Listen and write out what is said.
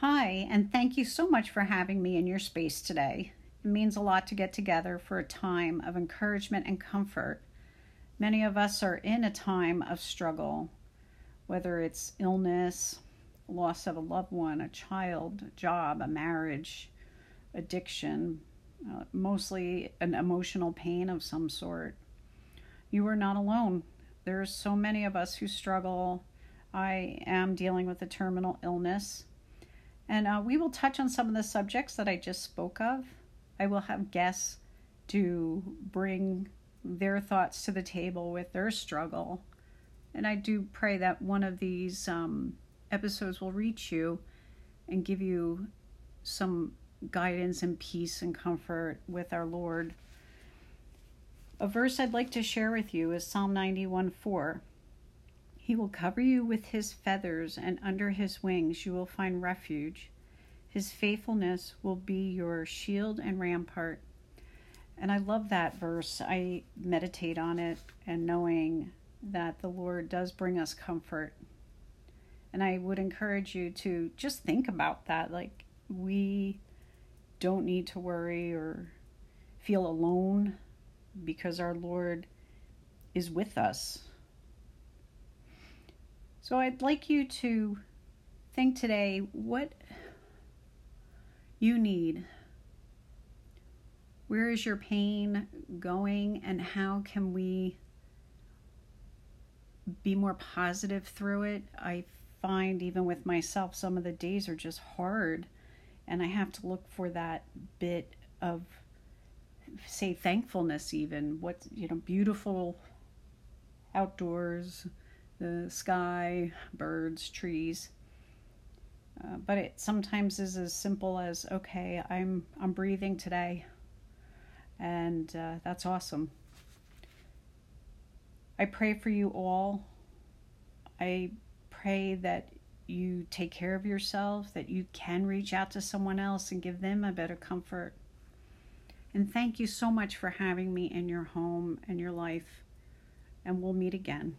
Hi, and thank you so much for having me in your space today. It means a lot to get together for a time of encouragement and comfort. Many of us are in a time of struggle, whether it's illness, loss of a loved one, a child, a job, a marriage, addiction, uh, mostly an emotional pain of some sort. You are not alone. There are so many of us who struggle. I am dealing with a terminal illness. And uh, we will touch on some of the subjects that I just spoke of. I will have guests to bring their thoughts to the table with their struggle. And I do pray that one of these um, episodes will reach you and give you some guidance and peace and comfort with our Lord. A verse I'd like to share with you is Psalm 91 4. He will cover you with his feathers, and under his wings you will find refuge. His faithfulness will be your shield and rampart. And I love that verse. I meditate on it and knowing that the Lord does bring us comfort. And I would encourage you to just think about that. Like, we don't need to worry or feel alone because our Lord is with us. So I'd like you to think today what you need. Where is your pain going, and how can we be more positive through it? I find, even with myself, some of the days are just hard and I have to look for that bit of say thankfulness even what you know beautiful outdoors the sky birds trees uh, but it sometimes is as simple as okay i'm i'm breathing today and uh, that's awesome i pray for you all i pray that you take care of yourself, that you can reach out to someone else and give them a better comfort. And thank you so much for having me in your home and your life. And we'll meet again.